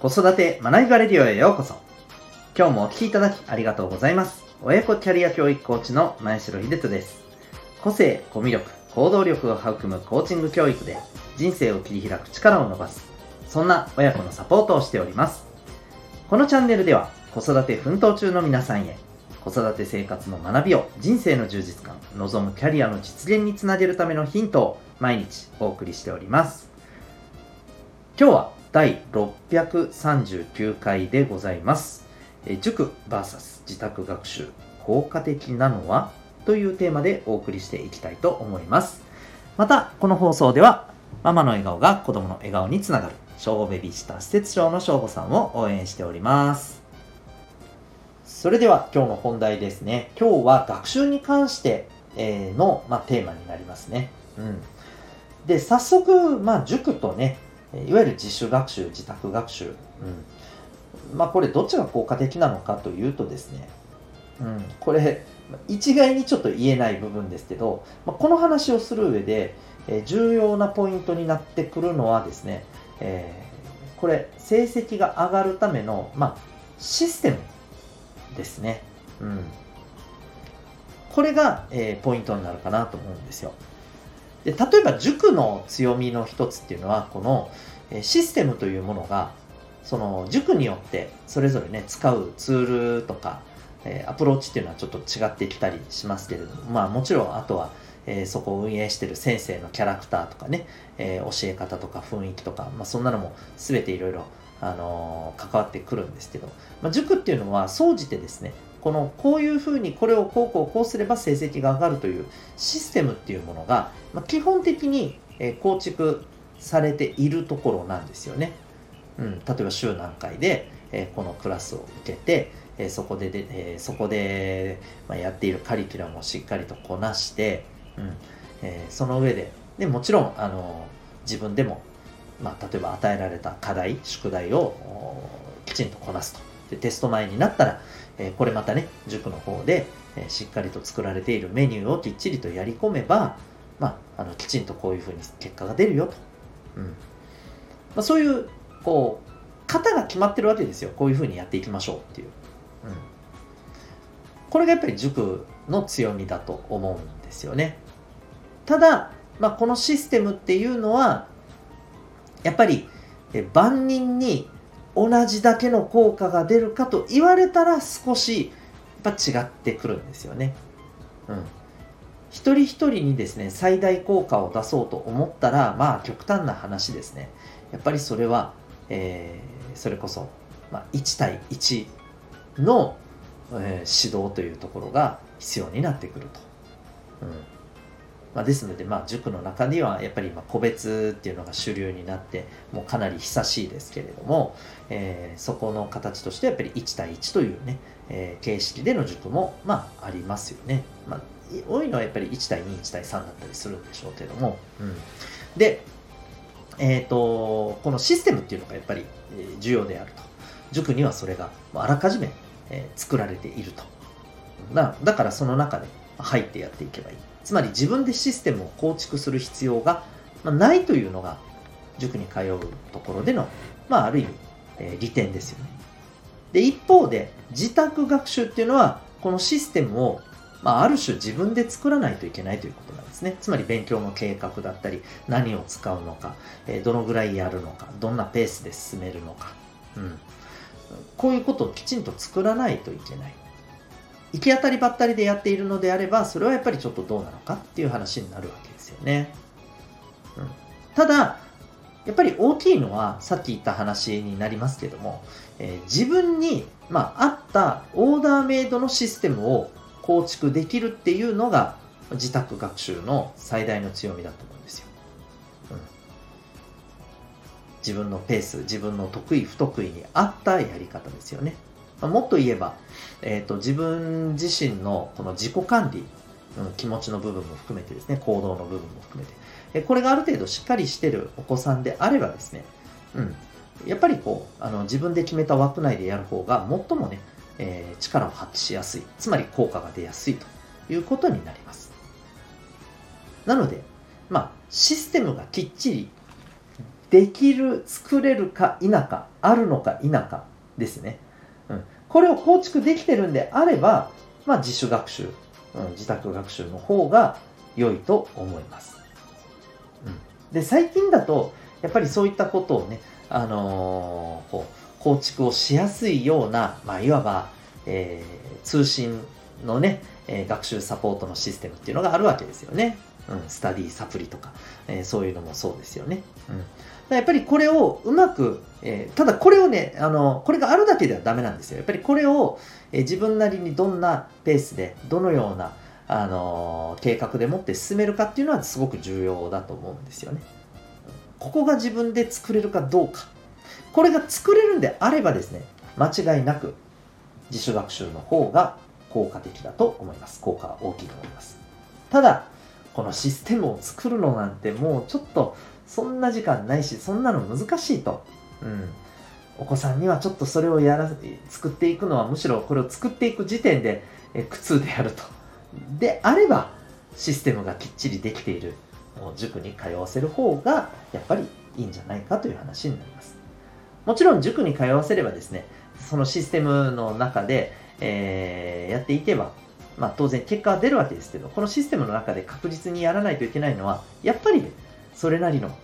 子育て学びバレディオへようこそ。今日もお聴きいただきありがとうございます。親子キャリア教育コーチの前城秀人です。個性、コミュ力、行動力を育むコーチング教育で人生を切り開く力を伸ばす。そんな親子のサポートをしております。このチャンネルでは子育て奮闘中の皆さんへ子育て生活の学びを人生の充実感、望むキャリアの実現につなげるためのヒントを毎日お送りしております。今日は第639回でございます。え塾 VS 自宅学習効果的なのはというテーマでお送りしていきたいと思います。また、この放送ではママの笑顔が子供の笑顔につながる小5ベビーシッタ施設長の翔吾さんを応援しております。それでは今日の本題ですね。今日は学習に関しての、まあ、テーマになりますね。うん。で、早速、まあ、塾とね、いわゆる自主学習、自宅学習。うん。まあ、これどっちが効果的なのかというとですね、うん、これ、一概にちょっと言えない部分ですけど、まあ、この話をする上で、えー重要なポイントになってくるのはですね、えーこれ、成績が上がるための、まあ、システムですね。うん。これが、えーポイントになるかなと思うんですよ。で例えば塾の強みの一つっていうのはこのシステムというものがその塾によってそれぞれね使うツールとか、アプローチっていうのはちょっと違ってきたりしますけれどもまあもちろんあとは、そこを運営してる先生のキャラクターとかね、え教え方とか雰囲気とか、まあ、そんなのも全ていろいろあの関わってくるんですけど、まあ、塾っていうのは総じてですねこのこういうふうにこれをこうこうこうすれば成績が上がるというシステムっていうものが、ま、基本的に、構築されているところなんですよね。うん、例えば週何回で、えこのクラスを受けて、えそこでで、えそこで、ま、やっているカリキュラムをしっかりとこなして、うんえその上ででもちろん、あの自分でも、まあ、例えば与えられた課題宿題をきちんとこなすとでテスト前になったら、えこれまたね塾の方で、えしっかりと作られているメニューをきっちりとやり込めば、まあ、あのきちんとこういうふうに結果が出るよと、うん。まあ、そういうこう型が決まってるわけですよ。こういうふうにやっていきましょうっていう、うん、これがやっぱり塾の強みだと思うんですよね。ただ、まあ、このシステムっていうのはやっぱり万人に同じだけの効果が出るかと言われたら少しやっぱ違ってくるんですよね。うん。一人一人にですね、最大効果を出そうと思ったら、まあ極端な話ですね。やっぱりそれは、えーそれこそ、まあ、1対1の、えー指導というところが必要になってくると。うん。まあ、ですので、まあ、塾の中にはやっぱり今個別っていうのが主流になってもうかなり久しいですけれども、えーそこの形としてやっぱり1対1というね、えー形式での塾もまあありますよね、まあ、多いのはやっぱり1対21対3だったりするんでしょうけども、うん、でえっ、とこのシステムっていうのがやっぱり重要であると。塾にはそれがあらかじめ、作られていると。だだからその中で入ってやっていけばいい。つまり自分でシステムを構築する必要が、ないというのが塾に通うところでの、まあ、ある意味、えー利点ですよね。で一方で自宅学習っていうのはこのシステムを、まあ、ある種自分で作らないといけないということなんですね。つまり勉強の計画だったり何を使うのか、えーどのぐらいやるのかどんなペースで進めるのか、うん、こういうことをきちんと作らないといけない。行き当たりばったりでやっているのであればそれはやっぱりちょっとどうなのかっていう話になるわけですよね、うん、ただやっぱり大きいのはさっき言った話になりますけども、えー自分に、まあ、合ったオーダーメイドのシステムを構築できるっていうのが自宅学習の最大の強みだと思うんですよ、うん、自分のペース自分の得意不得意に合ったやり方ですよね。もっと言えば、えー、と自分自身のこの自己管理、うん、気持ちの部分も含めてですね行動の部分も含めて。えこれがある程度しっかりしてるお子さんであればですね、うん、やっぱりこうあの自分で決めた枠内でやる方が最もね、えー力を発揮しやすいつまり効果が出やすいということになります。なのでまあシステムがきっちりできる作れるか否かあるのか否かですね、これを構築できてるんであれば、まあ、自主学習、うん、自宅学習の方が良いと思います、うん、で最近だとやっぱりそういったことをね、あのー、こう構築をしやすいような、まあ、いわば、えー、通信のね、えー、学習サポートのシステムっていうのがあるわけですよね。うん、スタディサプリとか、え、そういうのもそうですよね。うん、やっぱりこれをうまく、えー、ただこれをねあの、これがあるだけではダメなんですよ。やっぱりこれを、えー、自分なりにどんなペースで、どのような、あの計画でもって進めるかっていうのはすごく重要だと思うんですよね。ここが自分で作れるかどうか。これが作れるんであればですね、間違いなく自主学習の方が効果的だと思います。効果は大きいと思います。ただ、このシステムを作るのなんてもうちょっとそんな時間ないし、そんなの難しいと。うん。お子さんにはちょっとそれをやら作っていくのはむしろこれを作っていく時点で苦痛であると。であれば、システムがきっちりできているもう塾に通わせる方がやっぱりいいんじゃないかという話になります。もちろん塾に通わせればですね、そのシステムの中で、えー、やっていけば、まあ、当然結果は出るわけですけど、このシステムの中で確実にやらないといけないのは、やっぱり、それなりの、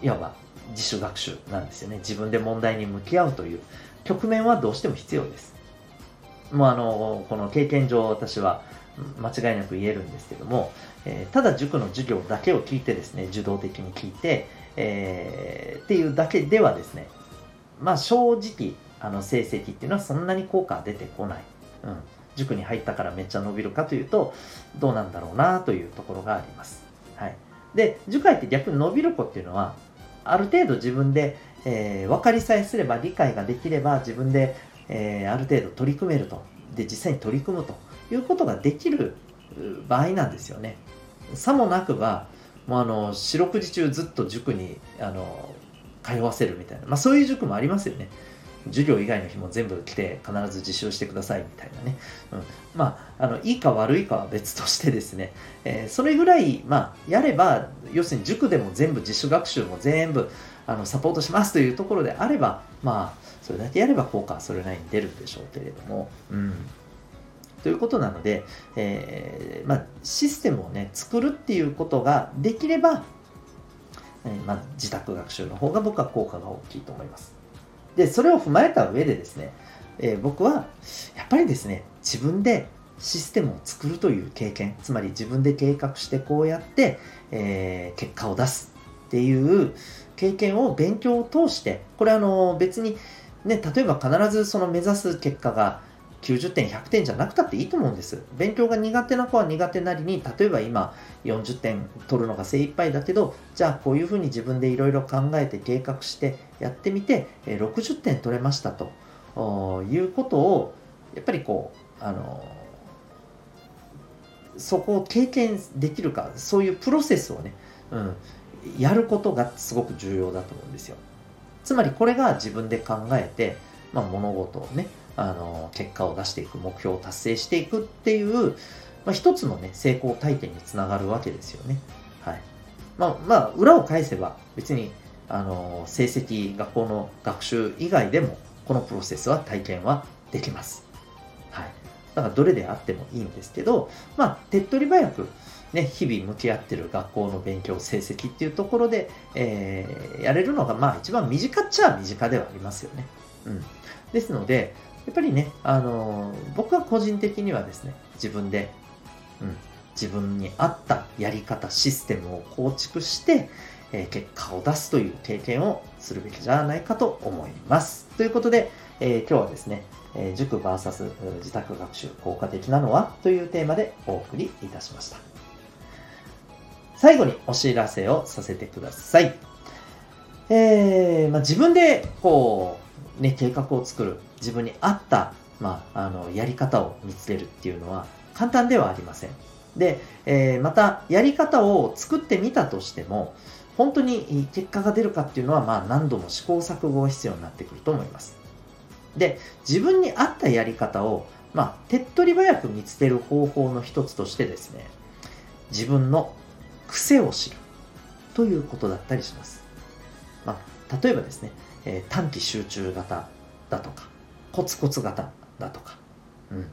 いわば自主学習なんですよね。自分で問題に向き合うという局面はどうしても必要です。もうあの、この経験上私は間違いなく言えるんですけども、えー、ただ塾の授業だけを聞いてですね、受動的に聞いて、えー、っていうだけではですね、まあ正直、あの成績っていうのはそんなに効果出てこない。うん。塾に入ったからめっちゃ伸びるかというと、どうなんだろうなというところがあります。はい。で、塾入って逆に伸びる子っていうのは、ある程度自分で、えー、分かりさえすれば、理解ができれば、自分で、えー、ある程度取り組めると。で、実際に取り組むということができる場合なんですよね。さもなくば、もうあの、四六時中ずっと塾に、あの、通わせるみたいな。まあそういう塾もありますよね。授業以外の日も全部来て必ず自習してくださいみたいなね。うん、まあ、あの、いいか悪いかは別としてですね、えー、それぐらい、まあ、やれば、要するに塾でも全部自主学習も全部、あの、サポートしますというところであれば、まあ、それだけやれば効果はそれなりに出るんでしょうけれども、うん。ということなので、えー、まあ、システムをね、作るっていうことができれば、え、まあ、自宅学習の方が僕は効果が大きいと思います。で、それを踏まえた上でですね、えー、僕はやっぱりですね、自分でシステムを作るという経験、つまり自分で計画してこうやって、えー、結果を出すっていう経験を勉強を通して、これあの別にね、例えば必ずその目指す結果が90点、100点じゃなくたっていいと思うんです。勉強が苦手な子は苦手なりに、例えば今40点取るのが精一杯だけど、じゃあこういうふうに自分でいろいろ考えて計画してやってみて、60点取れましたということを、やっぱりこう、あの、そこを経験できるか、そういうプロセスをね、うん、やることがすごく重要だと思うんですよ。つまりこれが自分で考えて、まあ、物事をね、あの結果を出していく目標を達成していくっていう、まあ、一つのね成功体験につながるわけですよね。はいまあ、まあ裏を返せば別にあの成績学校の学習以外でもこのプロセスは体験はできます。はい、だからどれであってもいいんですけど、まあ、手っ取り早くね、日々向き合ってる学校の勉強成績っていうところで、えー、やれるのが、まあ一番身近っちゃ身近ではありますよね。うん。ですので、やっぱりね、あのー、僕は個人的にはですね、自分で、うん、自分に合ったやり方、システムを構築して、えー、結果を出すという経験をするべきじゃないかと思います。ということで、えー、今日はですね、えー、塾 VS 自宅学習効果的なのはというテーマでお送りいたしました。最後にお知らせをさせてください。えーまあ、自分でこう、ね、計画を作る自分に合った、まあ、あのやり方を見つけるっていうのは簡単ではありません。で、えー、またやり方を作ってみたとしても本当に結果が出るかっていうのは、まあ、何度も試行錯誤が必要になってくると思います。で自分に合ったやり方を、まあ、手っ取り早く見つける方法の一つとしてですね自分の癖を知るということだったりします。まあ、例えばですね、えー、短期集中型だとか、コツコツ型だとか、うん。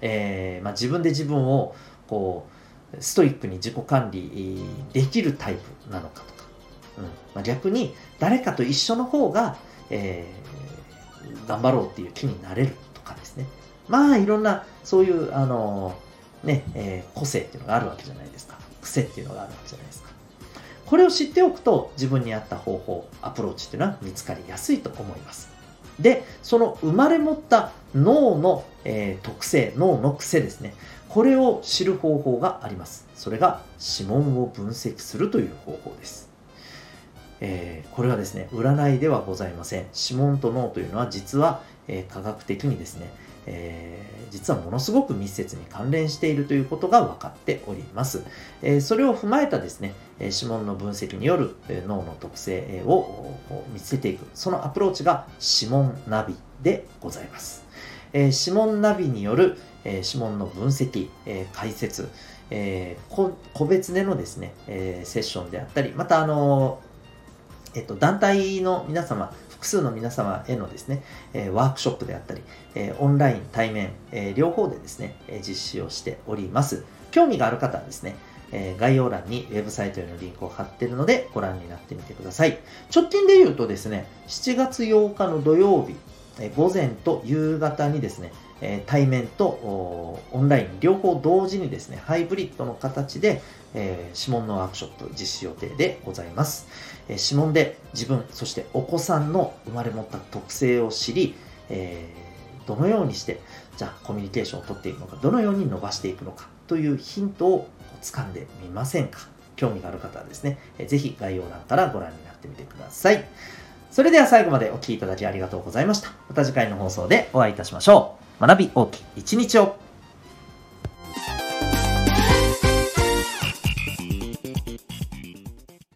えーまあ、自分で自分をこうストイックに自己管理できるタイプなのかとか、うん。まあ、逆に誰かと一緒の方が、えー、頑張ろうっていう気になれるとかですね。まあいろんなそういうあのね、えー、個性っていうのがあるわけじゃないですか。癖っていうのがあるわけじゃないですか。これを知っておくと自分に合った方法アプローチっていうのは見つかりやすいと思います。でその生まれ持った脳の、えー、特性脳の癖ですね。これを知る方法があります。それが指紋を分析するという方法です。えー、これはですね占いではございません。指紋と脳というのは実は、えー、科学的にですね、えー、実はものすごく密接に関連しているということが分かっております。えそれを踏まえたですね、指紋の分析による脳の特性を見つけていく、そのアプローチが指紋ナビでございます。え指紋ナビによる、え指紋の分析、え解説、え個別でのですね、えセッションであったり、またあのえっと、団体の皆様、複数の皆様へのですね、えワークショップであったり、えオンライン、対面、え両方でですね、え実施をしております。興味がある方はですね、え概要欄にウェブサイトへのリンクを貼っているのでご覧になってみてください。直近で言うとですね、7月8日の土曜日、え午前と夕方にですね、え対面とオンライン両方同時にですね、ハイブリッドの形で、え、指紋のワークショップ実施予定でございます。え、指紋で自分、そしてお子さんの生まれ持った特性を知り、えー、どのようにして、じゃあコミュニケーションをとっていくのか、どのように伸ばしていくのかというヒントを掴んでみませんか興味がある方はですね、えー、ぜひ概要欄からご覧になってみてください。それでは最後までお聴きいただきありがとうございました。また次回の放送でお会いいたしましょう。学び大きい一日を